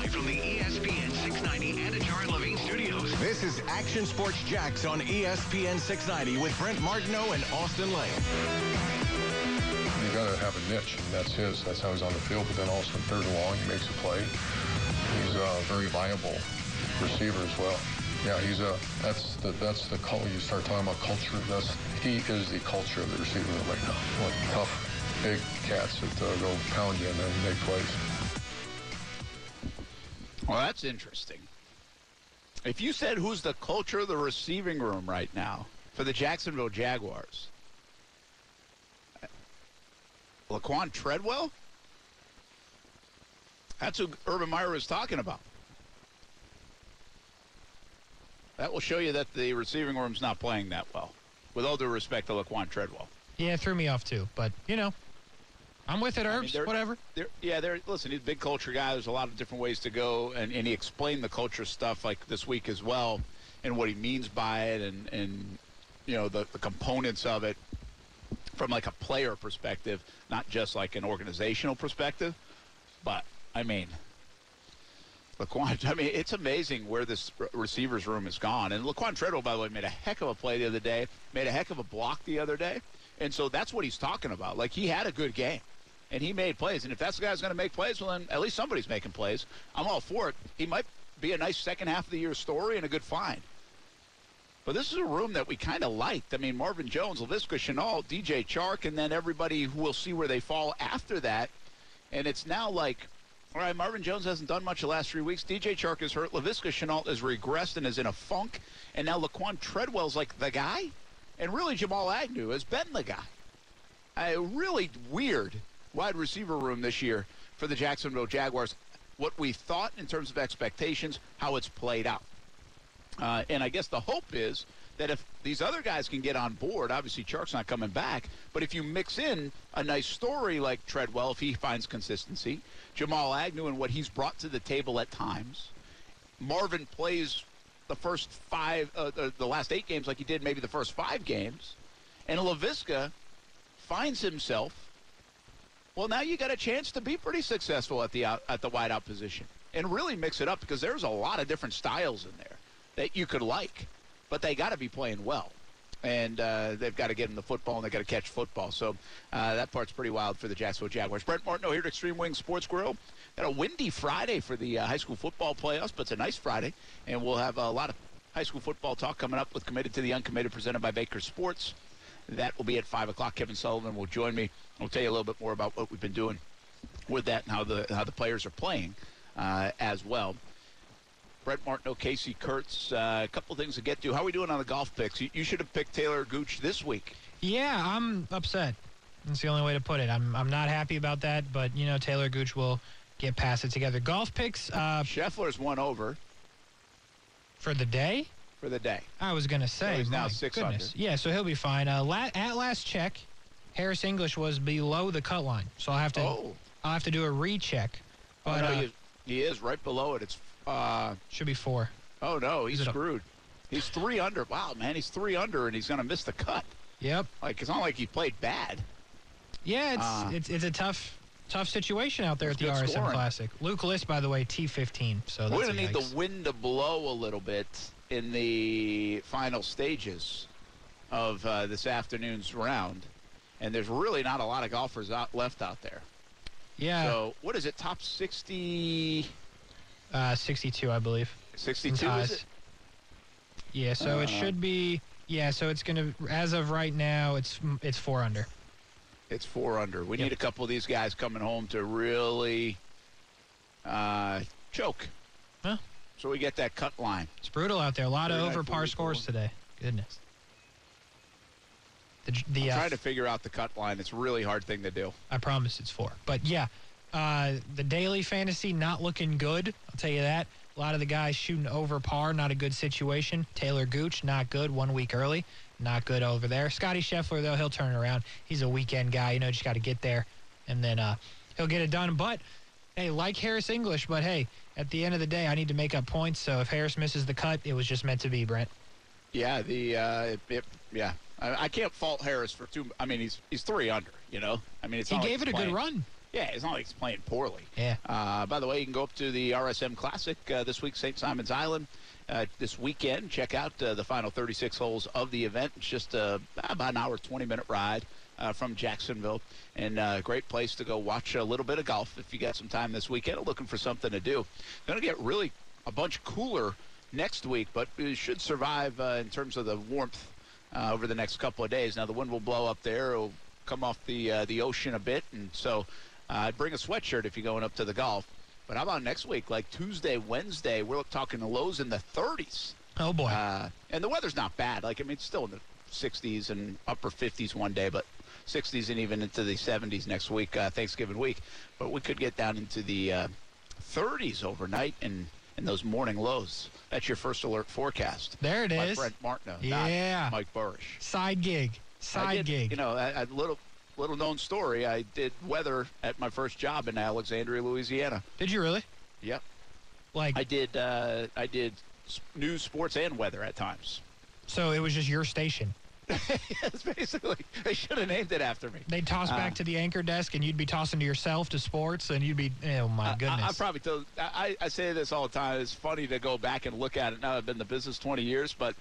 Live from the ESPN 690 Anajar and Levine studios. This is Action Sports Jax on ESPN 690 with Brent Martineau and Austin Lane. You got to have a niche, and that's his. That's how he's on the field. But then also third and long, he makes a play. He's a very viable receiver as well. Yeah, he's a. That's the that's the color. You start talking about culture. That's he is the culture of the receiver right now. Like tough, big cats that uh, go pound you and then make plays. Well, that's interesting. If you said who's the culture of the receiving room right now for the Jacksonville Jaguars, Laquan Treadwell? That's who Urban Meyer was talking about. That will show you that the receiving room's not playing that well. With all due respect to Laquan Treadwell. Yeah, it threw me off too. But you know, I'm with it, I mean, whatever. They're, yeah, they're listen. He's a big culture guy. There's a lot of different ways to go, and, and he explained the culture stuff like this week as well, and what he means by it, and and you know the, the components of it from like a player perspective, not just like an organizational perspective. But I mean, Laquan. I mean, it's amazing where this re- receivers room has gone. And Laquan Treadwell, by the way, made a heck of a play the other day. Made a heck of a block the other day. And so that's what he's talking about. Like he had a good game, and he made plays. And if that's the guy who's going to make plays, well, then at least somebody's making plays. I'm all for it. He might be a nice second half of the year story and a good find. But this is a room that we kind of liked. I mean, Marvin Jones, Laviska Shenault, DJ Chark, and then everybody who will see where they fall after that. And it's now like, all right, Marvin Jones hasn't done much the last three weeks. DJ Chark is hurt. Laviska Shenault is regressed and is in a funk. And now Laquan Treadwell's like the guy. And really, Jamal Agnew has been the guy. A really weird wide receiver room this year for the Jacksonville Jaguars. What we thought in terms of expectations, how it's played out. Uh, and I guess the hope is that if these other guys can get on board, obviously Chark's not coming back, but if you mix in a nice story like Treadwell, if he finds consistency, Jamal Agnew and what he's brought to the table at times, Marvin plays the first five, uh, the, the last eight games like he did maybe the first five games, and Laviska finds himself. Well, now you got a chance to be pretty successful at the out, at the wideout position and really mix it up because there's a lot of different styles in there that you could like, but they got to be playing well. And uh, they've got to get in the football, and they got to catch football. So uh, that part's pretty wild for the Jacksonville Jaguars. Brent Martineau here at Extreme Wing Sports Grill. Got a windy Friday for the uh, high school football playoffs, but it's a nice Friday, and we'll have a lot of high school football talk coming up with Committed to the Uncommitted, presented by Baker Sports. That will be at five o'clock. Kevin Sullivan will join me. I'll tell you a little bit more about what we've been doing with that and how the how the players are playing uh, as well. Brent Martineau, Casey Kurtz, uh, a couple things to get to. How are we doing on the golf picks? You, you should have picked Taylor Gooch this week. Yeah, I'm upset. That's the only way to put it. I'm I'm not happy about that, but you know Taylor Gooch will get past it together. Golf picks uh, Scheffler's one over for the day. For the day. I was gonna say he's now six goodness. under. Yeah, so he'll be fine. Uh, la- at last check, Harris English was below the cut line, so I'll have to Oh. I'll have to do a recheck. But oh, no, uh, he, he is right below it. It's uh, should be four. oh no, he's Is it a- screwed. He's three under. Wow, man, he's three under, and he's going to miss the cut. Yep. Like it's not like he played bad. Yeah, it's Ah. it's it's a tough tough situation out there at the RSM scoring. Classic. Luke List, by the way, T15. So that's We're going to need yikes. the wind to blow a little bit in the final stages of uh, this afternoon's round, and there's really not a lot of golfers out left out there. Yeah, So what is it? Top 60, uh, 62, I believe. 62 ties. is it? Yeah, so it Uh, should be. Yeah, so it's gonna. As of right now, it's it's four under. It's four under. We Yep. need a couple of these guys coming home to really uh, choke. Huh? So we get that cut line. It's brutal out there. A lot of 39, over par 44. scores today. Goodness. The, the uh, trying to figure out the cut line. It's a really hard thing to do. I promise it's four. But yeah, uh, the daily fantasy not looking good. I'll tell you that. A lot of the guys shooting over par, not a good situation. Taylor Gooch, not good. One week early, not good over there. Scotty Scheffler, though, he'll turn it around. He's a weekend guy. You know, just got to get there, and then uh, he'll get it done. But hey, like Harris English, but hey, at the end of the day, I need to make up points. So if Harris misses the cut, it was just meant to be, Brent. Yeah, the uh, it, it, yeah. I, I can't fault Harris for two. I mean, he's he's three under. You know, I mean, it's He not like gave it a good run. Yeah, it's not like he's playing poorly. Yeah. Uh, by the way, you can go up to the RSM Classic uh, this week, St. Simon's Island. Uh, this weekend, check out uh, the final 36 holes of the event. It's just uh, about an hour, 20 minute ride uh, from Jacksonville, and a great place to go watch a little bit of golf if you got some time this weekend. Looking for something to do. Going to get really a bunch cooler next week, but it should survive uh, in terms of the warmth uh, over the next couple of days. Now the wind will blow up there; it'll come off the uh, the ocean a bit, and so uh, I'd bring a sweatshirt if you're going up to the golf. But how about next week, like Tuesday, Wednesday? We're talking the lows in the 30s, Oh boy. uh, and the weather's not bad. Like I mean, it's still in the 60s and upper 50s one day, but 60s and even into the 70s next week, uh, Thanksgiving week. But we could get down into the uh, 30s overnight and and those morning lows. That's your first alert forecast. there it By is. Brent Martineau, Yeah. not Mike Buresh. Side gig. Side did, gig. You know, a, a little little known story. I did weather at my first job in Alexandria, Louisiana. Did you really? Yep. Like, I did. Uh, I did news, sports, and weather at times. so it was just your station. That's basically. They should have named it after me. They'd toss Uh, back to the anchor desk, and you'd be tossing to yourself to sports, and you'd be, oh my I, goodness. I, probably told. I, I say this all the time. It's funny to go back and look at it. Now I've been in the business 20 years, but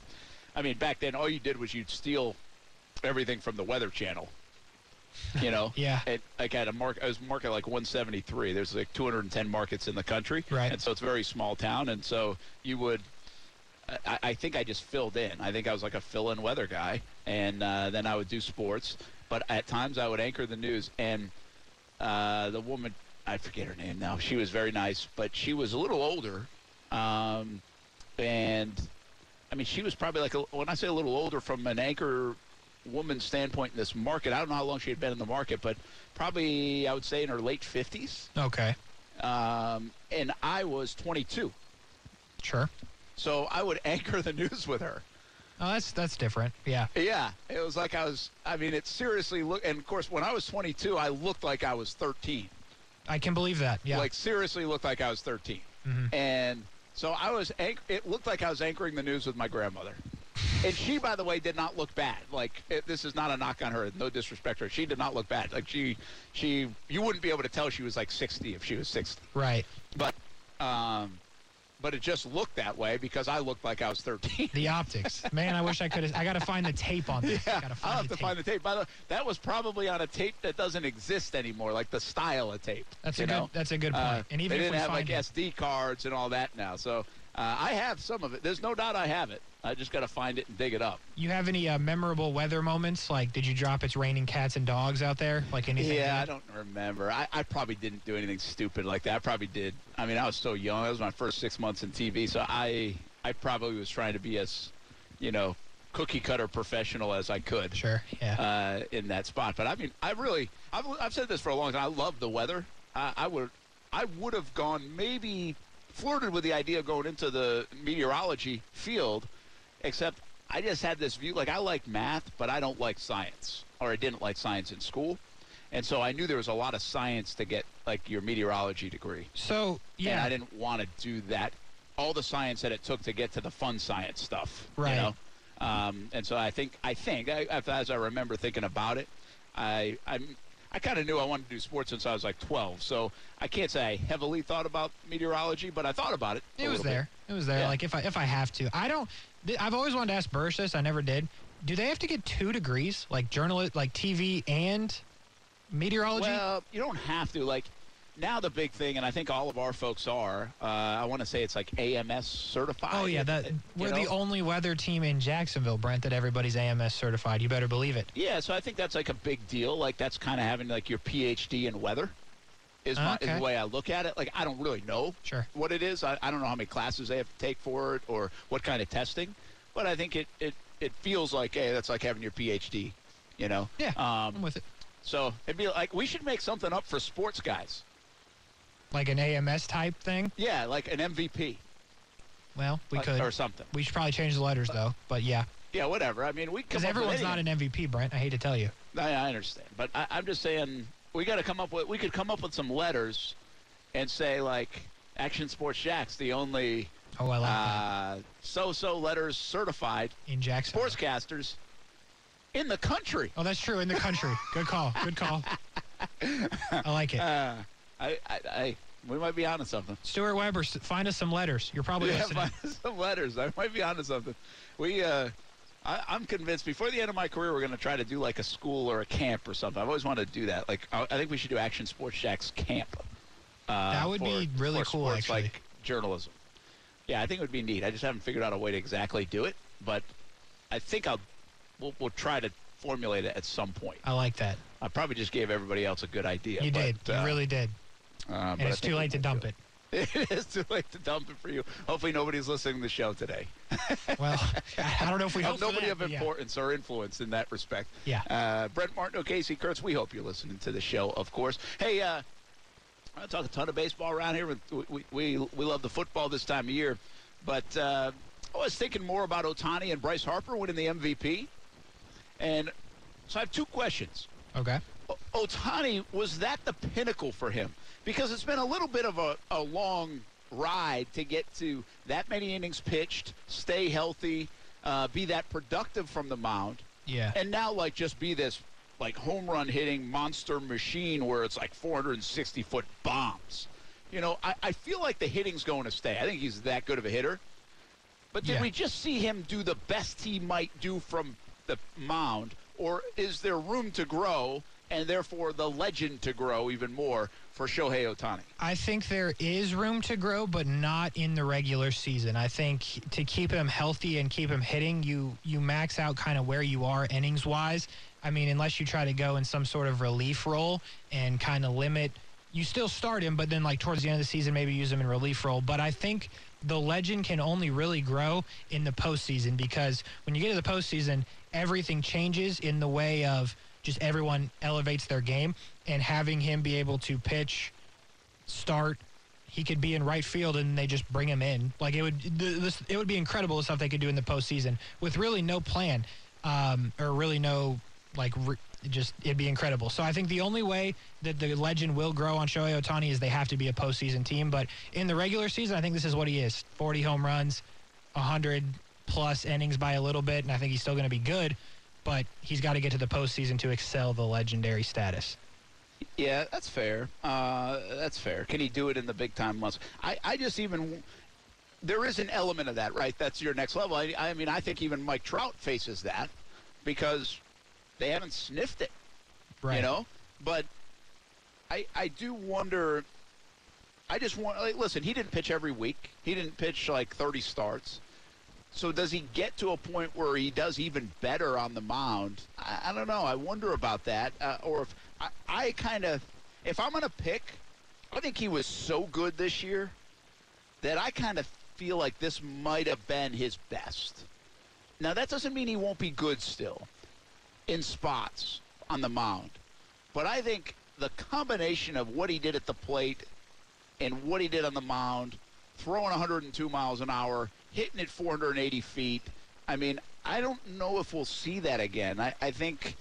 I mean, back then all you did was you'd steal everything from the Weather Channel. You know. Yeah. It, like at a market, I was market like 173. There's like 210 markets in the country. Right. And so it's a very small town, and so you would. I, I think I just filled in. I think I was like a fill-in weather guy, and uh, then I would do sports. But at times I would anchor the news, and uh, the woman I forget her name now. She was very nice, but she was a little older, um, and I mean she was probably like a, when I say a little older from an anchor woman standpoint in this market. I don't know how long she had been in the market, but probably I would say in her late fifties. okay. Um, and I was 22, Sure. so I would anchor the news with her. Oh, that's that's different. Yeah. Yeah, it was like I was. I mean, it seriously looked. And of course, when I was 22, I looked like I was 13. I can believe that. Yeah. Like seriously, looked like I was 13. And so I was. Anch- it looked like I was anchoring the news with my grandmother. And she, by the way, did not look bad. Like it, this is not a knock on her. No disrespect to her. She did not look bad. Like she, she, you wouldn't be able to tell she was like 60 if she was 60. right. But, um, but it just looked that way because I looked like I was 13. The optics. Man, I wish I could. I got to find the tape on this. Yeah, gotta I'll have to tape. find the tape. By the way, that was probably on a tape that doesn't exist anymore, like the style of tape. That's a good- know? that's a good Uh, point. And even they didn't we have find like it- SD cards and all that now, so uh, I have some of it. There's no doubt I have it. I just got to find it and dig it up. You have any uh, memorable weather moments? Like, did you drop "It's raining cats and dogs" out there? Like anything? Yeah, I don't remember. I, I probably didn't do anything stupid like that. I probably did. I mean, I was so young. That was my first six months in TV, so I I probably was trying to be as, you know, cookie cutter professional as I could. Sure. Yeah. uh, in that spot. But I mean, I really, I've, I've said this for a long time. I love the weather. I, I would, I would have gone maybe flirted with the idea of going into the meteorology field, except I just had this view. Like I like math, but I don't like science, or I didn't like science in school, and so I knew there was a lot of science to get like your meteorology degree. so And yeah. I didn't want to do that. All the science that it took to get to the fun science stuff. Right. You know? Um, and so I think, I think, I, as I remember thinking about it, I, I'm, I kind of knew I wanted to do sports since I was like 12. So I can't say I heavily thought about meteorology, but I thought about it. It was little bit. there. It was there. Yeah. Like if I if I have to, I don't. th- I've always wanted to ask Buresh this. I never did. Do they have to get two degrees, like journalist, like TV and meteorology? Well, you don't have to. Like now, the big thing, and I think all of our folks are. Uh, I want to say it's like AMS certified. oh yeah, that we're know? the only weather team in Jacksonville, Brent, that everybody's AMS certified. You better believe it. Yeah, so I think that's like a big deal. Like that's kind of having like your PhD in weather. Is, my, is the way I look at it. Like I don't really know Sure. what it is. I, I don't know how many classes they have to take for it or what kind of testing, but I think it it, it feels like hey, that's like having your PhD. You know. Yeah, Um, I'm with it. so it'd be like we should make something up for sports guys. Like an AMS type thing. Yeah, like an MVP. Well, we like- could. or something. We should probably change the letters though. But yeah, Yeah, whatever. I mean, we because everyone's not an MVP, Brent. I hate to tell you. I, I understand, but I, I'm just saying we got to come up with. We could come up with some letters, and say like Action Sports Jax, the only Oh, I like that. uh, so-so letters certified In Jacksonville. sportscasters in the country. Oh, that's true. In the country. Good call. Good call. I like it. Uh, I, I, I, we might be onto something. Stuart Weber, find us some letters. You're probably Yeah, listening. find some letters. I might be onto something. We, uh, I, I'm convinced before the end of my career, we're going to try to do like a school or a camp or something. I've always wanted to do that. Like, I, I think we should do Action Sports Jack's camp. Uh, That would for- be really cool, sports, actually. Like journalism. Yeah, I think it would be neat. I just haven't figured out a way to exactly do it, but I think I'll. We'll, we'll try to formulate it at some point. I like that. I probably just gave everybody else a good idea. You but, did. uh, You really did. Uh, And it's too late to dump it. It is too late to dump it for you. Hopefully, nobody's listening to the show today. Well, I don't know if we hope nobody that, of but yeah. importance or influence in that respect. Yeah. Uh, Brent Martin, Casey Kurtz, we hope you're listening to the show, of course. Hey, uh, I talk a ton of baseball around here. We, we, we, we love the football this time of year. But uh, I was thinking more about Ohtani and Bryce Harper winning the MVP. And so I have two questions. Okay. O- Ohtani, was that the pinnacle for him? Because it's been a little bit of a, a long ride to get to that many innings pitched, stay healthy, uh, be that productive from the mound, Yeah. and now like just be this like home run hitting monster machine where it's like 460 foot bombs. You know, I, I feel like the hitting's going to stay. I think he's that good of a hitter. But did Yeah. we just see him do the best he might do from the mound, or is there room to grow and therefore the legend to grow even more for Shohei Ohtani? I think there is room to grow, but not in the regular season. I think to keep him healthy and keep him hitting, you you max out kind of where you are innings wise. I mean, unless you try to go in some sort of relief role and kind of limit, you still start him, but then like towards the end of the season, maybe use him in relief role. But I think the legend can only really grow in the postseason because when you get to the postseason, everything changes in the way of just everyone elevates their game and having him be able to pitch start. He could be in right field and they just bring him in. Like it would, this, it would be incredible the stuff they could do in the postseason with really no plan, um, or really no like re- just it'd be incredible. So I think the only way that the legend will grow on Shohei Ohtani is they have to be a postseason team. But in the regular season, I think this is what he is: 40 home runs, 100 plus innings by a little bit, and I think he's still going to be good. But he's got to get to the postseason to excel the legendary status. Yeah, that's fair. Uh, that's fair. Can he do it in the big time months? I, I just even there is an element of that, right? That's your next level. I, I mean, I think even Mike Trout faces that because they haven't sniffed it, Right. you know. But I I do wonder. I just want like, listen. He didn't pitch every week. He didn't pitch like 30 starts. So does he get to a point where he does even better on the mound? I, I don't know. I wonder about that. Uh, or if I, I kind of, if I'm going to pick, I think he was so good this year that I kind of feel like this might have been his best. Now that doesn't mean he won't be good still in spots on the mound. But I think the combination of what he did at the plate and what he did on the mound, throwing 102 miles an hour, hitting it 480 feet. I mean, I don't know if we'll see that again. I, I think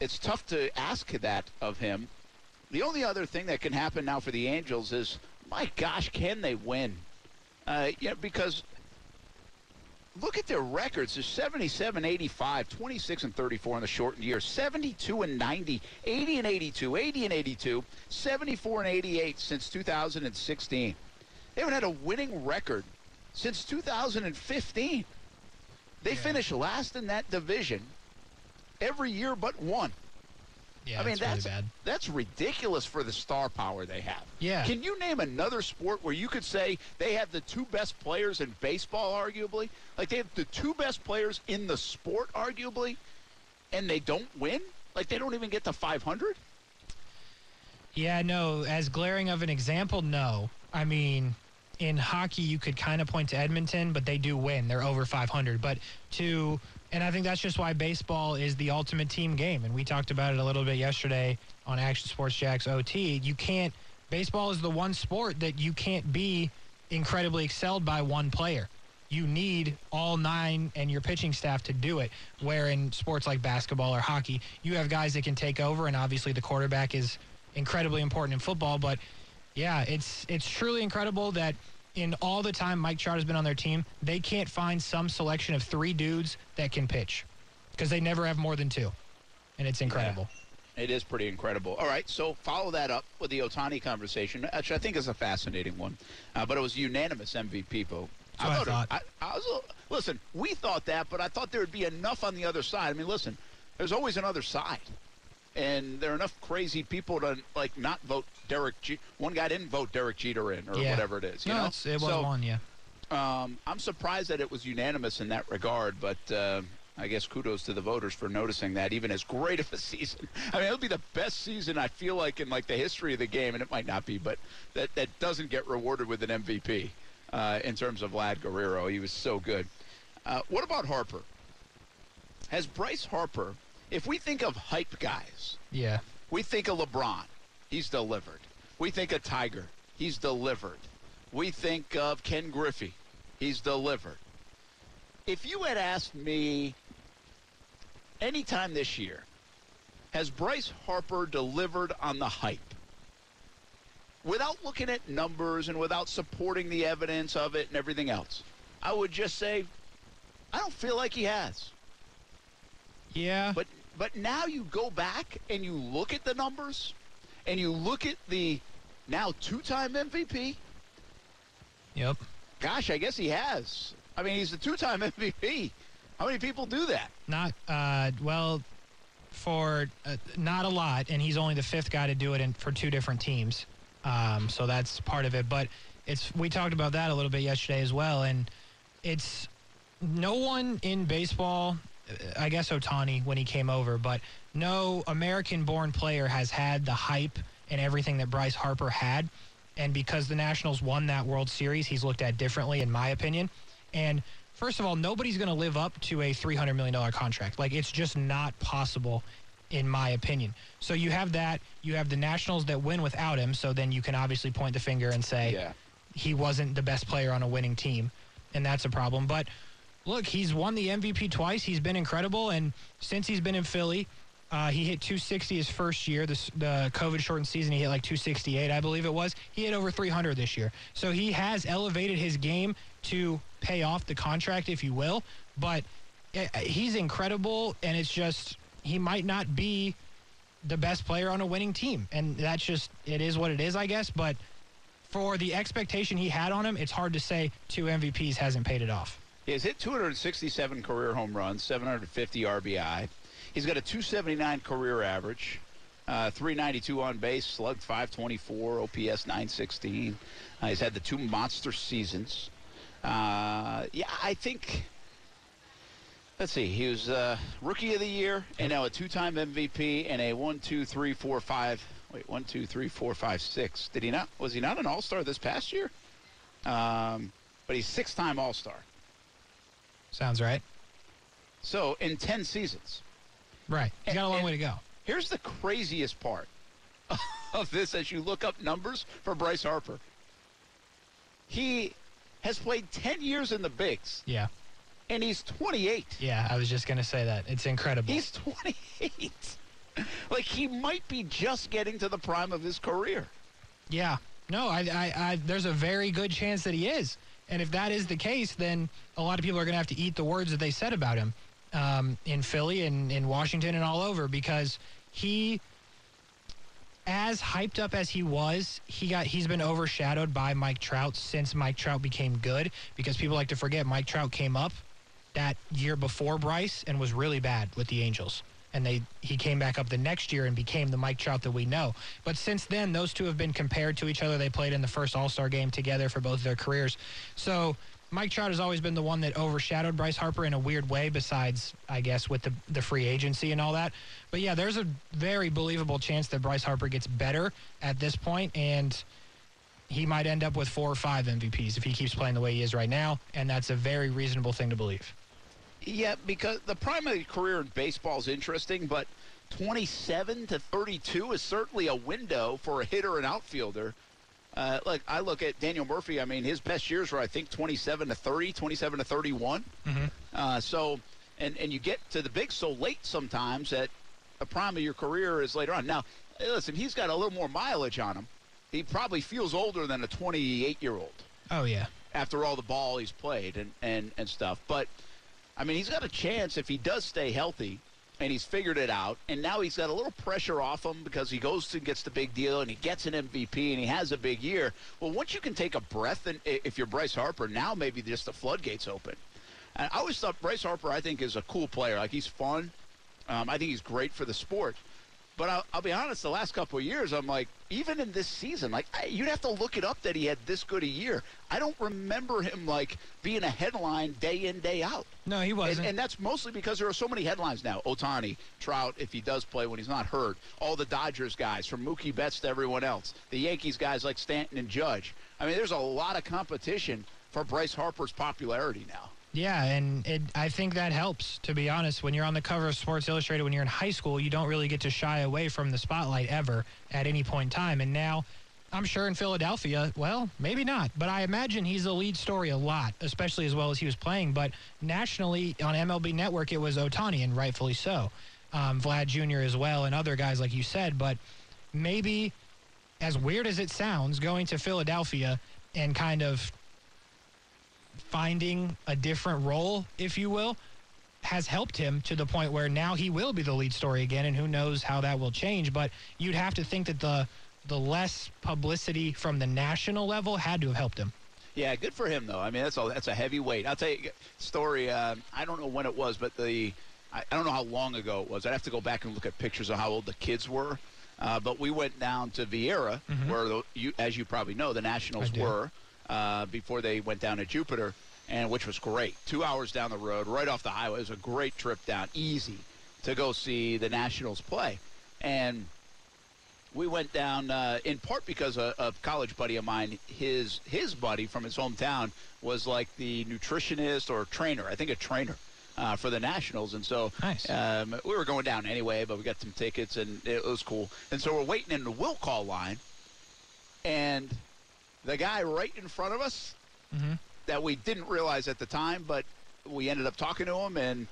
it's tough to ask that of him. The only other thing that can happen now for the Angels is, my gosh, can they win? Uh, yeah, because look at their records. They're 77, 85, 26 and 34 in the shortened year, 72 and 90, 80 and 82, 80 and 82, 74 and 88 since 2016. They haven't had a winning record since 2015. They finished last in that division every year but one. Yeah, I mean, that's, that's really bad. that's ridiculous for the star power they have. Yeah. Can you name another sport where you could say they have the two best players in baseball, arguably? Like they have the two best players in the sport, arguably, and they don't win? Like they don't even get to 500? Yeah, no. As glaring of an example, no. I mean, in hockey, you could kind of point to Edmonton, but they do win. They're over 500. But to, and I think that's just why baseball is the ultimate team game. And we talked about it a little bit yesterday on Action Sports Jax OT. You can't, baseball is the one sport that you can't be incredibly excelled by one player. You need all nine and your pitching staff to do it. Where in sports like basketball or hockey, you have guys that can take over, and obviously the quarterback is incredibly important in football. But yeah, it's it's truly incredible that in all the time Mike Trout has been on their team, they can't find some selection of three dudes that can pitch because they never have more than two, and it's incredible. It is pretty incredible. All right, so follow that up with the Ohtani conversation, which I think is a fascinating one. Uh, but it was unanimous MVP vote. So I it- thought. I, I was little- listen, we thought that, but I thought there would be enough on the other side. I mean, listen, there's always another side, and there are enough crazy people to like not vote Derek. Je- one guy didn't vote Derek Jeter in, or Yeah. whatever it is. You no, know, it was So, one, yeah. um, I'm surprised that it was unanimous in that regard, but uh, I guess kudos to the voters for noticing that. Even as great of a season, I mean, it'll be the best season I feel like in like the history of the game, and it might not be, but that that doesn't get rewarded with an MVP uh, in terms of Vlad Guerrero. He was so good. Uh, what about Harper? Has Bryce Harper? If we think of hype guys, Yeah. we think of LeBron. He's delivered. We think of Tiger. He's delivered. We think of Ken Griffey. He's delivered. If you had asked me anytime this year, has Bryce Harper delivered on the hype? Without looking at numbers and without supporting the evidence of it and everything else, I would just say, I don't feel like he has. Yeah. But but now you go back and you look at the numbers and you look at the now two-time MVP. yep. Gosh, I guess he has. I mean, he's a two-time MVP. How many people do that? Not uh, well for uh, not a lot, and he's only the fifth guy to do it in, for two different teams. Um, so that's part of it. But it's we talked about that a little bit yesterday as well, and it's no one in baseball. I guess Ohtani when he came over, but no American-born player has had the hype and everything that Bryce Harper had. And because the Nationals won that World Series, he's looked at differently, in my opinion. And first of all, nobody's going to live up to a $300 million contract. Like, it's just not possible, in my opinion. So you have that. You have the Nationals that win without him. So then you can obviously point the finger and say Yeah. he wasn't the best player on a winning team. And that's a problem. But look, he's won the MVP twice. He's been incredible. And since he's been in Philly, uh, he hit 260 his first year. This, the COVID shortened season, he hit like 268, I believe it was. He hit over 300 this year. So he has elevated his game to pay off the contract, if you will. But uh, he's incredible, and it's just he might not be the best player on a winning team, and that's just it is what it is, I guess. But for the expectation he had on him, it's hard to say two MVPs hasn't paid it off. He has hit 267 career home runs, 750 RBI. He's got a 279 career average, uh, 392 on base, slugged 524, OPS 916. Uh, he's had the two monster seasons. Uh, yeah, I think. Let's see. He was uh, rookie of the year, and now a two-time MVP, and a one, two, three, four, five. Wait, one, two, three, four, five, six. Did he not? Was he not an All-Star this past year? Um, but he's six-time All-Star. Sounds right. So in 10 seasons. Right. He's got a long And- way to go. Here's the craziest part of this as you look up numbers for Bryce Harper. He has played 10 years in the bigs, Yeah. and he's 28. Yeah, I was just going to say that. It's incredible. He's 28. like, he might be just getting to the prime of his career. Yeah. No, I, I, I, there's a very good chance that he is. And if that is the case, then a lot of people are going to have to eat the words that they said about him um, in Philly and in Washington and all over because he, as hyped up as he was, he got he's been overshadowed by Mike Trout since Mike Trout became good because people like to forget Mike Trout came up that year before Bryce and was really bad with the Angels. And they he came back up the next year and became the Mike Trout that we know. But since then, those two have been compared to each other. They played in the first All Star game together for both their careers. So Mike Trout has always been the one that overshadowed Bryce Harper in a weird way, besides, I guess, with the, the free agency and all that. But yeah, there's a very believable chance that Bryce Harper gets better at this point, and he might end up with four or five MVPs if he keeps playing the way he is right now, and that's a very reasonable thing to believe. Yeah, because the primary career in baseball is interesting, but 27 to 32 is certainly a window for a hitter and outfielder. Uh, look, I look at Daniel Murphy. I mean, his best years were, I think, 27 to 30, 27 to 31. Uh, so, and and you get to the big so late sometimes that the prime of your career is later on. Now, listen, he's got a little more mileage on him. He probably feels older than a 28 year old Oh, yeah. after all the ball he's played and, and, and stuff. But, I mean, he's got a chance if he does stay healthy and he's figured it out. And now he's got a little pressure off him because he goes and gets the big deal and he gets an MVP and he has a big year. Well, once you can take a breath, and if you're Bryce Harper, now maybe just the floodgates open. And I always thought Bryce Harper, I think, is a cool player. Like he's fun. Um, I think he's great for the sport. But I'll, I'll, be honest, the last couple of years, I'm like, even in this season, like I, you'd have to look it up that he had this good a year. I don't remember him like being a headline day in day out. No, he wasn't. And, and that's mostly because there are so many headlines now. Ohtani, Trout, if he does play when he's not hurt, all the Dodgers guys, from Mookie Betts to everyone else, the Yankees guys like Stanton and Judge. I mean, there's a lot of competition for Bryce Harper's popularity now. Yeah, and it, I think that helps, to be honest. When you're on the cover of Sports Illustrated, when you're in high school, you don't really get to shy away from the spotlight ever at any point in time. And now, I'm sure in Philadelphia, well, maybe not, but I imagine he's the lead story a lot, especially as well as he was playing. But nationally, on MLB Network, it was Ohtani, and rightfully so. Um, Vlad Jr. as well, and other guys, like you said. But maybe, as weird as it sounds, going to Philadelphia and kind of finding a different role, if you will, has helped him to the point where now he will be the lead story again, and who knows how that will change. But you'd have to think that the the less publicity from the national level had to have helped him. Yeah, good for him though. I mean, that's a that's a heavy weight. I'll tell you, story. Uh, I don't know when it was, but the I, I, don't know how long ago it was. I'd have to go back and look at pictures of how old the kids were. Uh, but we went down to Viera, mm-hmm. where the, you, as you probably know, the Nationals were uh, before they went down to Jupiter, and which was great. Two hours down the road, right off the highway. It was a great trip down, easy to go see the Nationals play. And we went down uh, in part because a, a, college buddy of mine, his his buddy from his hometown, was like the nutritionist or trainer, I think a trainer. Uh, for the Nationals, and so nice. um, we were going down anyway, but we got some tickets, and it was cool. And so we're waiting in the will call line, and the guy right in front of us mm-hmm. that we didn't realize at the time, but we ended up talking to him, and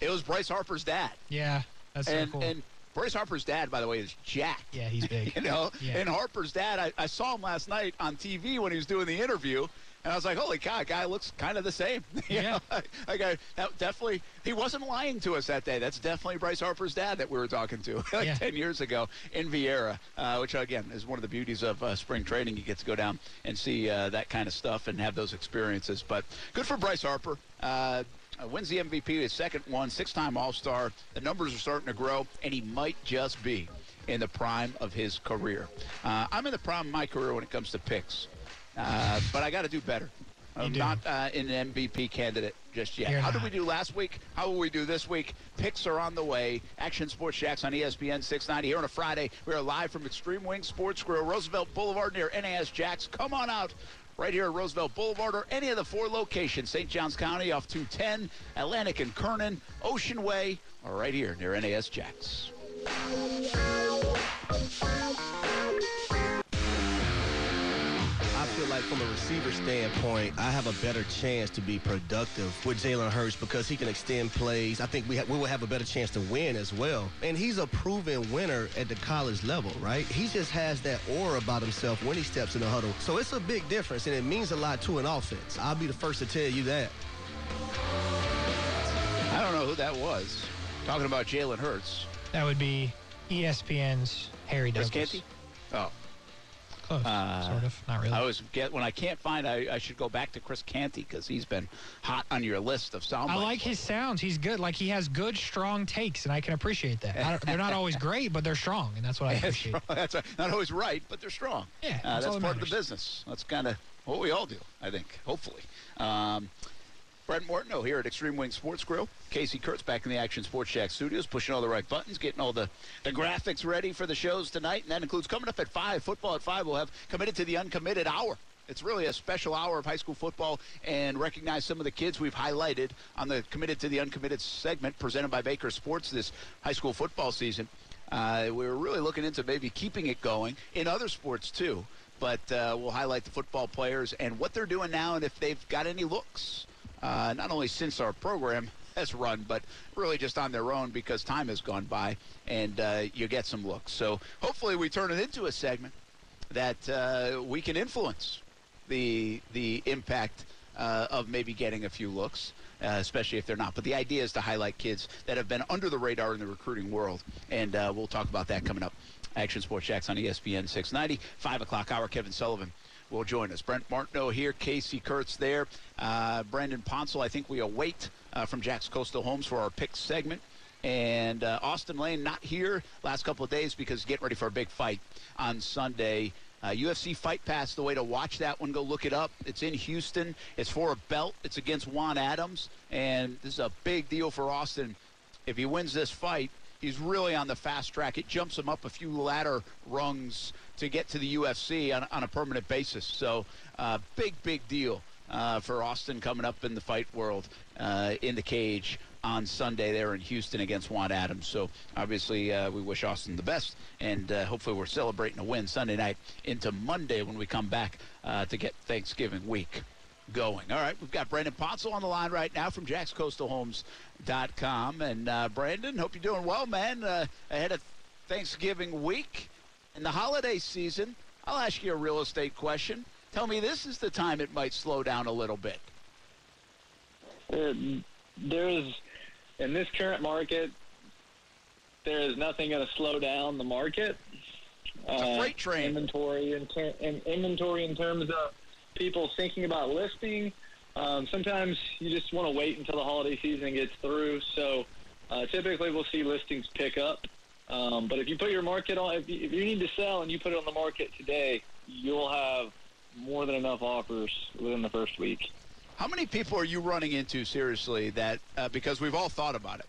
it was Bryce Harper's dad. Yeah, that's and, so cool. And Bryce Harper's dad, by the way, is Jack. Yeah, he's big. you know, yeah. and Harper's dad, I, I saw him last night on TV when he was doing the interview, and I was like, holy cow, guy looks kind of the same. yeah. like I, that definitely, he wasn't lying to us that day. That's definitely Bryce Harper's dad that we were talking to like yeah. 10 years ago in Viera, uh, which again is one of the beauties of uh, spring training. You get to go down and see uh, that kind of stuff and have those experiences. But good for Bryce Harper. Uh, wins the MVP, his second one, six-time All-Star. The numbers are starting to grow, and he might just be in the prime of his career. Uh, I'm in the prime of my career when it comes to picks. Uh, but I got to do better. I'm not uh, an MVP candidate just yet. You're How not. did we do last week? How will we do this week? Picks are on the way. Action Sports Jax on ESPN 690 here on a Friday. We are live from Extreme Wing Sports Grill, Roosevelt Boulevard near NAS Jax. Come on out right here at Roosevelt Boulevard or any of the four locations, St. Johns County off 210, Atlantic and Kernan, Ocean Way, or right here near NAS Jax. I feel like from a receiver standpoint, I have a better chance to be productive with Jalen Hurts because he can extend plays. I think we, ha- we will have a better chance to win as well. And he's a proven winner at the college level, right? He just has that aura about himself when he steps in the huddle. So it's a big difference, and it means a lot to an offense. I'll be the first to tell you that. I don't know who that was. Talking about Jalen Hurts. That would be ESPN's Harry Chris Douglas. Canty? Oh. Close, Uh, sort of. Not really. I always get when I can't find. I, I should go back to Chris Canty because he's been hot on your list of sound. I like his sounds. He's good. Like he has good, strong takes, and I can appreciate that. They're not always great, but they're strong, and that's what I appreciate. That's right. not always right, but they're strong. Yeah, uh, that's all that's that part of the business. That's kind of what we all do, I think. Hopefully. Um, Brent Martineau here at Extreme Wing Sports Grill. Casey Kurtz back in the Action Sports Shack studios, pushing all the right buttons, getting all the, the graphics ready for the shows tonight. And that includes coming up at 5, football at 5. We'll have committed to the uncommitted hour. It's really a special hour of high school football and recognize some of the kids we've highlighted on the Committed to the Uncommitted segment presented by Baker Sports this high school football season. Uh, we were really looking into maybe keeping it going in other sports too. But uh, we'll highlight the football players and what they're doing now and if they've got any looks. Uh, not only since our program has run, but really just on their own because time has gone by and uh, you get some looks. So hopefully we turn it into a segment that uh, we can influence the the impact uh, of maybe getting a few looks, uh, especially if they're not. But the idea is to highlight kids that have been under the radar in the recruiting world, and uh, we'll talk about that coming up. Action Sports Jax on ESPN 690, 5 o'clock hour. Kevin Sullivan will join us. Brent Martineau here, Casey Kurtz there, uh, Brandon Ponsel. I think we await uh, from Jack's Coastal Homes for our pick segment. And uh, Austin Lane not here last couple of days because getting ready for a big fight on Sunday. Uh, UFC Fight Pass, the way to watch that one, go look it up. It's in Houston. It's for a belt. It's against Juan Adams. And this is a big deal for Austin. If he wins this fight, he's really on the fast track. It jumps him up a few ladder rungs to get to the UFC on, on a permanent basis. So, uh, big, big deal uh, for Austin coming up in the fight world uh, in the cage on Sunday there in Houston against Juan Adams. So, obviously, uh, we wish Austin the best, and uh, hopefully, we're celebrating a win Sunday night into Monday when we come back uh, to get Thanksgiving week going. All right, we've got Brandon Ponsel on the line right now from jackscoastalhomes.com. And uh, Brandon, hope you're doing well, man. Uh, ahead of Thanksgiving week and the holiday season, I'll ask you a real estate question. Tell me this is the time it might slow down a little bit. Uh, there is, in this current market, there is nothing going to slow down the market. It's a freight train. Inventory in, ter- in inventory in terms of people thinking about listing. Um, sometimes you just want to wait until the holiday season gets through. So uh, typically we'll see listings pick up. Um, but if you put your market on, if you, if you need to sell and you put it on the market today, you'll have more than enough offers within the first week. How many people are you running into seriously that uh, because we've all thought about it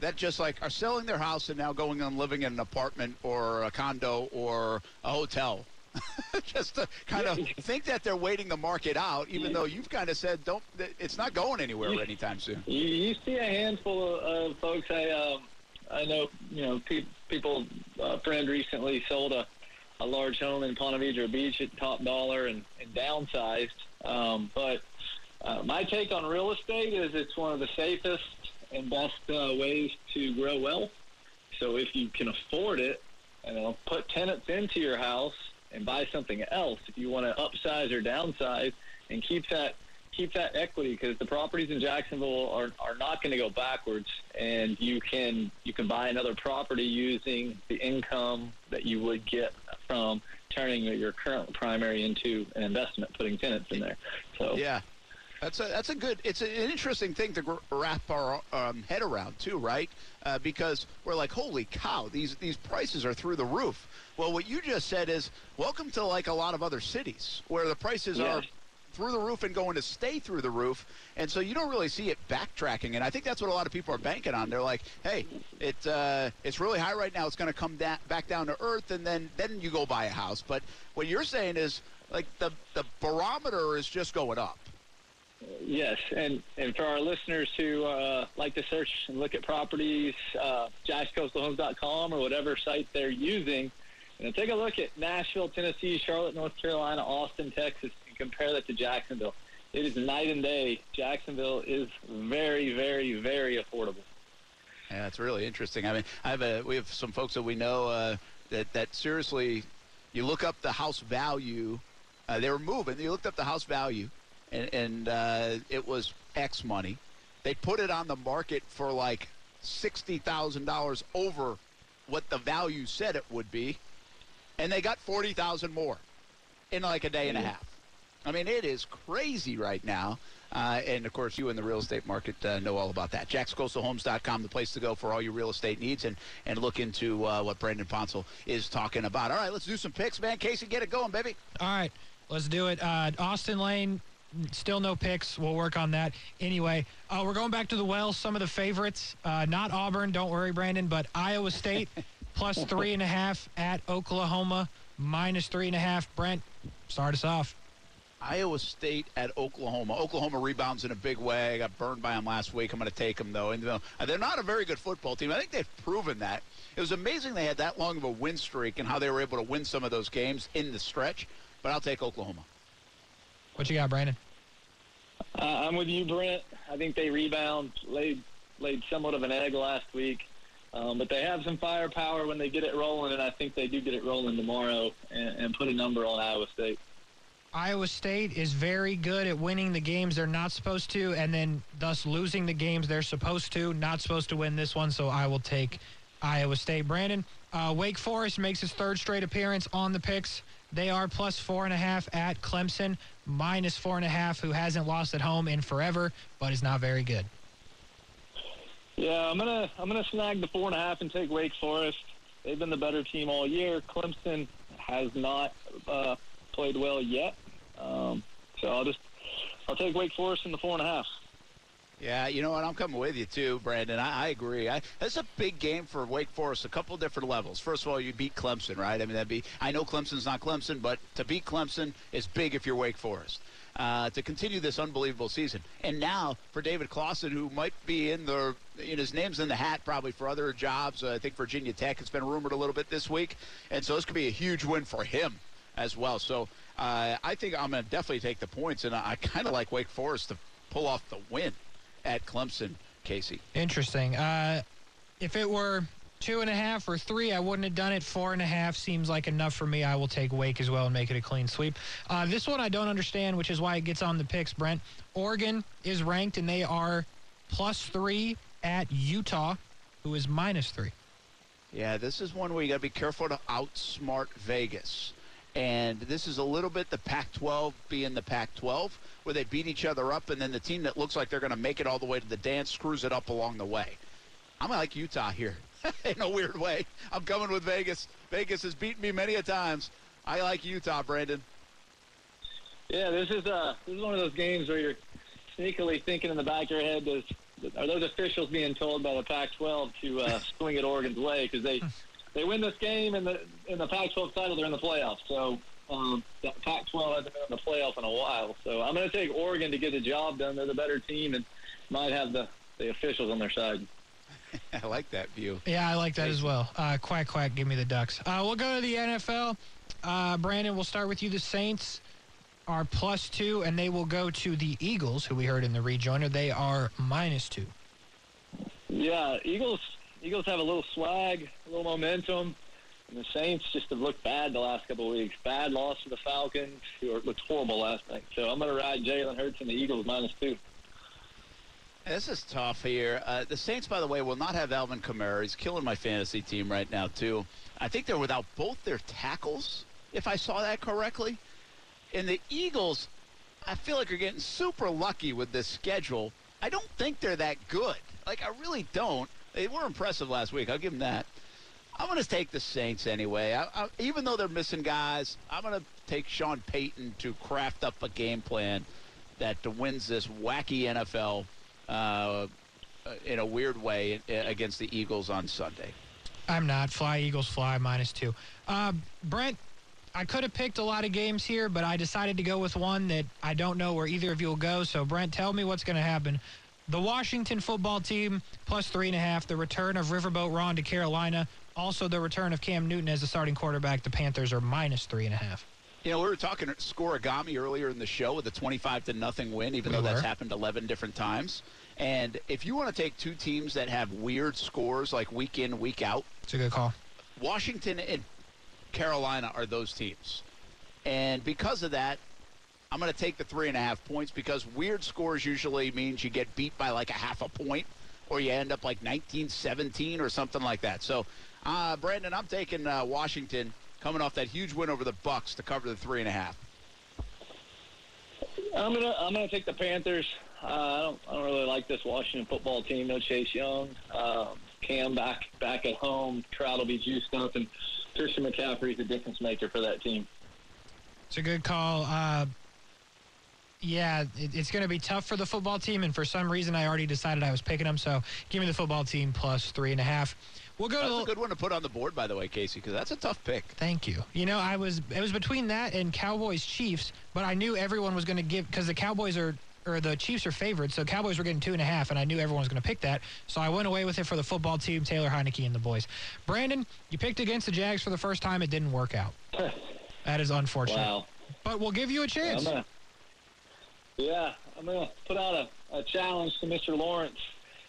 that just like are selling their house and now going and living in an apartment or a condo or a hotel just to kind of think that they're waiting the market out even though you've kind of said don't it's not going anywhere anytime soon You, you see a handful of, of folks. I um, I know you know pe- people. A friend recently sold a, a large home in Ponte Vedra Beach at top dollar and, and downsized. Um, but uh, my take on real estate is it's one of the safest and best uh, ways to grow wealth. So if you can afford it, you know, put tenants into your house and buy something else. If you want to upsize or downsize and keep that keep that equity because the properties in Jacksonville are, are not going to go backwards and you can you can buy another property using the income that you would get from turning your current primary into an investment putting tenants in there so yeah that's a that's a good it's an interesting thing to wrap our um, head around too right? Uh, because we're like holy cow these these prices are through the roof. Well what you just said is welcome to like a lot of other cities where the prices are through the roof and going to stay through the roof. And so you don't really see it backtracking. And i think that's what a lot of people are banking on. They're like hey it uh, it's really high right now. It's going to come da- back down to earth and then then you go buy a house. But what you're saying is like the the barometer is just going up Yes, and, and for our listeners who uh, like to search and look at properties, uh, or whatever site they're using, know, take a look at Nashville, Tennessee, Charlotte, North Carolina, Austin, Texas, and compare that to Jacksonville. It is night and day. Jacksonville is very, very, very affordable. Yeah, it's really interesting. I mean, I have a we have some folks that we know uh, that that seriously, you look up the house value. Uh, they were moving. You looked up the house value, and, and uh, it was X money. They put it on the market for like sixty thousand dollars over what the value said it would be, and they got forty thousand more in like a day and a half. I mean, it is crazy right now. Uh, and of course, you in the real estate market uh, know all about that. JacksCoastalHomes.com, the place to go for all your real estate needs, and and look into uh, what Brandon Ponsel is talking about. All right, let's do some picks, man. Casey, get it going, baby. All right, let's do it. Uh, Austin Lane, still no picks. We'll work on that. Anyway, uh, we're going back to the well. Some of the favorites, uh, not Auburn, don't worry, Brandon, but Iowa State plus three and a half at Oklahoma, minus three and a half. Brent, start us off. Iowa State at Oklahoma. Oklahoma rebounds in a big way. I got burned by them last week. I'm going to take them though. And they're not a very good football team. I think they've proven that. It was amazing they had that long of a win streak and how they were able to win some of those games in the stretch. But I'll take Oklahoma. What you got, Brandon? Uh, I'm with you, Brent. I think they rebound, laid laid somewhat of an egg last week, um, but they have some firepower when they get it rolling, and I think they do get it rolling tomorrow and, and put a number on Iowa State. Iowa State is very good at winning the games they're not supposed to, and then thus losing the games they're supposed to. Not supposed to win this one, so I will take Iowa State. Brandon, uh, Wake Forest makes its third straight appearance on the picks. They are plus four and a half at Clemson, minus four and a half, who hasn't lost at home in forever, but is not very good. Yeah, I'm gonna I'm gonna snag the four and a half and take Wake Forest. They've been the better team all year. Clemson has not uh, played well yet, um, so I'll just I'll take Wake Forest in the four and a half. Yeah, you know what? I'm coming with you too, Brandon. I, I agree. I, that's a big game for Wake Forest. A couple different levels. First of all, you beat Clemson, right? I mean, that'd be. I know Clemson's not Clemson, but to beat Clemson is big if you're Wake Forest. Uh, to continue this unbelievable season, and now for David Clawson, who might be in the, in his name's in the hat probably for other jobs. Uh, I think Virginia Tech has been rumored a little bit this week, and so this could be a huge win for him as well. So uh, I think I'm going to definitely take the points, and I, I kind of like Wake Forest to pull off the win at Clemson, Casey. Interesting. Uh, if it were two and a half or three, I wouldn't have done it. Four and a half seems like enough for me. I will take Wake as well and make it a clean sweep. Uh, this one I don't understand, which is why it gets on the picks, Brent. Oregon is ranked, and they are plus three at Utah, who is minus three. Yeah, this is one where you got to be careful to outsmart Vegas. And this is a little bit the Pac 12 being the Pac 12, where they beat each other up, and then the team that looks like they're going to make it all the way to the dance screws it up along the way. I'm like Utah here in a weird way. I'm coming with Vegas. Vegas has beaten me many a times. I like Utah, Brandon. Yeah, this is uh this is one of those games where you're sneakily thinking in the back of your head, does are those officials being told by the Pac-12 to uh, swing it Oregon's way because they they win this game and the in the Pac-12 title they're in the playoffs. So um, the Pac-12 hasn't been in the playoff in a while. So I'm going to take Oregon to get the job done. They're the better team and might have the the officials on their side. I like that view. Yeah, I like that as well. Uh, quack, quack, give me the Ducks. Uh, we'll go to the NFL. Uh, Brandon, we'll start with you. The Saints are plus two, and they will go to the Eagles, who we heard in the rejoiner. They are minus two. Yeah, Eagles Eagles have a little swag, a little momentum. And the Saints just have looked bad the last couple of weeks. Bad loss to the Falcons, who looked horrible last night. So I'm going to ride Jalen Hurts and the Eagles minus two. This is tough here. Uh, the Saints, by the way, will not have Alvin Kamara. He's killing my fantasy team right now, too. I think they're without both their tackles, if I saw that correctly. And the Eagles, I feel like are getting super lucky with this schedule. I don't think they're that good. Like, I really don't. They were impressive last week. I'll give them that. I'm going to take the Saints anyway. I, I, even though they're missing guys, I'm going to take Sean Payton to craft up a game plan that wins this wacky NFL uh, in a weird way against the Eagles on Sunday. I'm not. Fly, Eagles, fly, minus two. Uh, Brent, I could have picked a lot of games here, but I decided to go with one that I don't know where either of you will go. So, Brent, tell me what's going to happen. The Washington football team plus three and a half. The return of Riverboat Ron to Carolina. Also, the return of Cam Newton as the starting quarterback. The Panthers are minus three and a half. You know, we were talking Scorigami earlier in the show with a 25 to nothing win, even We though that's happened 11 different times. And if you want to take two teams that have weird scores like week in, week out, It's a good call. Washington and Carolina are those teams. And because of that, I'm going to take the three and a half points because weird scores usually means you get beat by like a half a point or you end up like 19-17 or something like that. So, uh, Brandon, I'm taking uh, Washington coming off that huge win over the Bucks to cover the three and a half. I'm gonna I'm gonna take the Panthers. Uh, I don't I don't really like this Washington football team. No Chase Young, um, Cam back back at home. Crowd will be juiced up, and Christian McCaffrey's a difference maker for that team. It's a good call. Uh, yeah, it, it's going to be tough for the football team, and for some reason, I already decided I was picking them. So give me the football team plus three and a half. We'll go That's to a the. good one to put on the board, by the way, Casey, because that's a tough pick. Thank you. You know, I was it was between that and Cowboys Chiefs, but I knew everyone was going to give because the Cowboys are or the Chiefs are favored, so Cowboys were getting two and a half, and I knew everyone was going to pick that, so I went away with it for the football team, Taylor Heinicke and the boys. Brandon, you picked against the Jags for the first time. It didn't work out. That is unfortunate. Wow. But we'll give you a I'm chance. gonna, yeah, I'm gonna put out a, a challenge to Mr. Lawrence.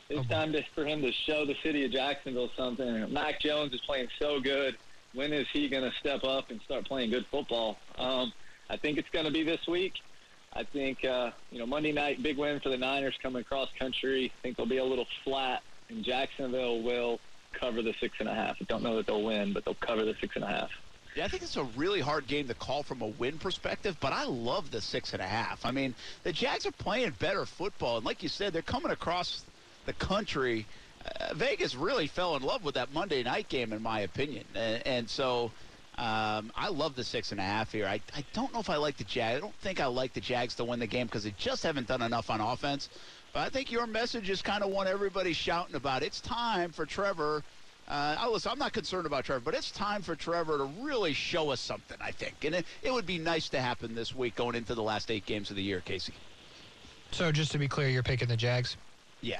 It's time to, for him to show the city of Jacksonville something. Mac Jones is playing so good. When is he gonna step up and start playing good football? Um, I think it's going to be this week. I think uh, you know Monday night big win for the Niners coming across country. I think they'll be a little flat, and Jacksonville will cover the six and a half. I don't know that they'll win, but they'll cover the six and a half. Yeah, I think it's a really hard game to call from a win perspective, but I love the six and a half. I mean, the Jags are playing better football, and like you said, they're coming across the country. Uh, Vegas really fell in love with that Monday night game, in my opinion, and, and so um, I love the six and a half here. I, I don't know if I like the Jags. I don't think I like the Jags to win the game because they just haven't done enough on offense. But I think your message is kind of one everybody's shouting about. It's time for Trevor. Uh, listen, I'm not concerned about Trevor, but it's time for Trevor to really show us something, I think. And it, it would be nice to happen this week going into the last eight games of the year, Casey. So just to be clear, you're picking the Jags? Yeah.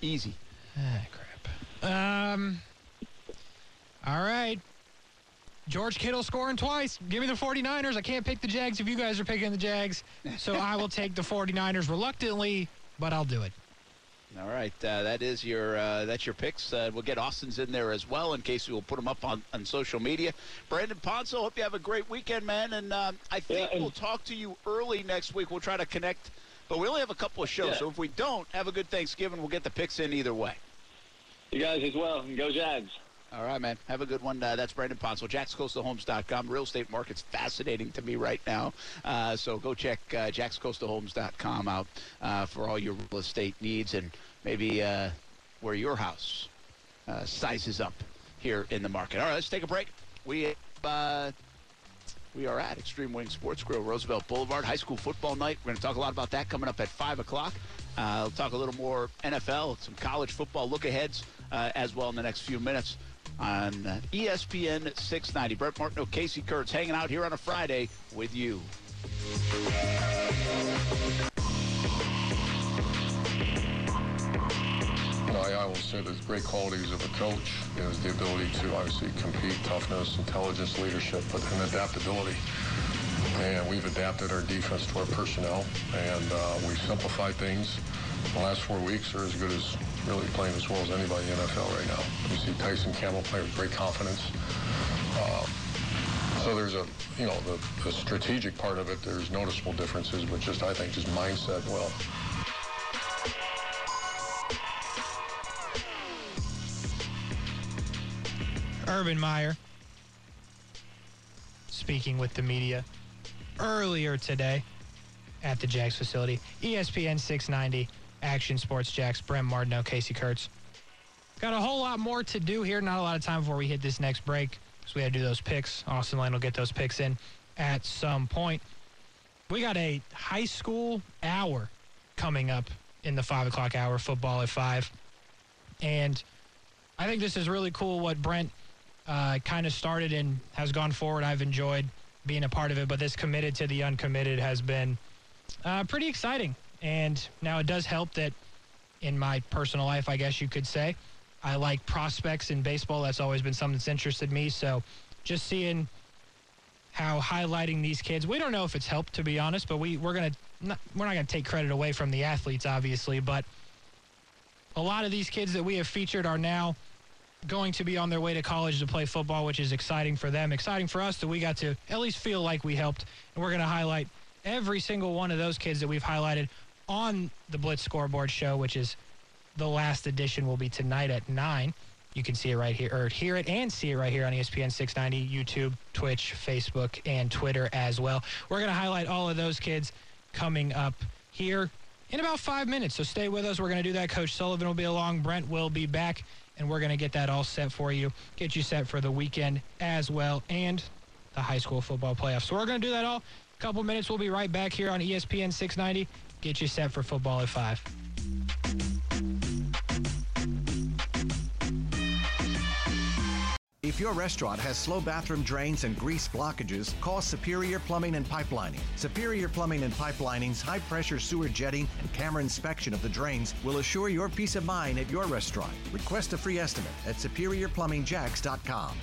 Easy. Ah, crap. Um. All right. George Kittle scoring twice. Give me the 49ers. I can't pick the Jags if you guys are picking the Jags. So I will take the 49ers reluctantly, but I'll do it. All right, uh, that is your uh, that's your picks. Uh, we'll get Austin's in there as well in case we will put them up on, on social media. Brandon Ponzo, hope you have a great weekend, man. And um, I think Yeah, we'll talk to you early next week. We'll try to connect, but we only have a couple of shows. Yeah. So if we don't have a good Thanksgiving, we'll get the picks in either way. You guys as well, and go Jags. All right, man. Have a good one. Uh, that's Brandon Ponzo, jaxcoastalhomes.com. Real estate market's fascinating to me right now. Uh, so go check uh, jaxcoastalhomes.com out uh, for all your real estate needs and maybe uh, where your house uh, sizes up here in the market. All right, let's take a break. We uh, we are at Extreme Wing Sports Grill, Roosevelt Boulevard, high school football night. We're going to talk a lot about that coming up at 5 o'clock. Uh, we'll talk a little more NFL, some college football look aheads uh, as well in the next few minutes on ESPN 690. Brent Martineau, Casey Kurtz hanging out here on a Friday with you. I, will say the great qualities of a coach is the ability to obviously compete, toughness, intelligence, leadership, but and adaptability. And we've adapted our defense to our personnel, and uh, we simplified things. The last four weeks are as good as really playing as well as anybody in the NFL right now. You see Tyson Campbell play with great confidence. Um, so there's a, you know, the, the strategic part of it, there's noticeable differences, but just, I think, just mindset, well, Urban Meyer speaking with the media earlier today at the Jags facility. ESPN 690, Action Sports Jax, Brent Martineau, Casey Kurtz. Got a whole lot more to do here. Not a lot of time before we hit this next break because we had to do those picks. Austin Lane will get those picks in at some point. We got a high school hour coming up in the 5 o'clock hour, football at 5. And I think this is really cool what Brent uh, kind of started and has gone forward. I've enjoyed being a part of it, but this committed to the uncommitted has been uh, pretty exciting. And now it does help that in my personal life, I guess you could say, I like prospects in baseball. That's always been something that's interested me. So just seeing how highlighting these kids, we don't know if it's helped to be honest, but we we're gonna not, we're not gonna take credit away from the athletes, obviously, but a lot of these kids that we have featured are now going to be on their way to college to play football, which is exciting for them. Exciting for us that we got to at least feel like we helped. And we're going to highlight every single one of those kids that we've highlighted on the Blitz Scoreboard Show, which is the last edition will be tonight at 9. You can see it right here, or hear it and see it right here on ESPN 690, YouTube, Twitch, Facebook, and Twitter as well. We're going to highlight all of those kids coming up here in about five minutes. So stay with us. We're going to do that. Coach Sullivan will be along. Brent will be back, and we're going to get that all set for you, get you set for the weekend as well, and the high school football playoffs. So we're going to do that all. A couple minutes. We'll be right back here on ESPN 690. Get you set for football at 5. If your restaurant has slow bathroom drains and grease blockages, call Superior Plumbing and Pipelining. Superior Plumbing and Pipelining's high pressure sewer jetting and camera inspection of the drains will assure your peace of mind at your restaurant. Request a free estimate at superiorplumbingjacks.com.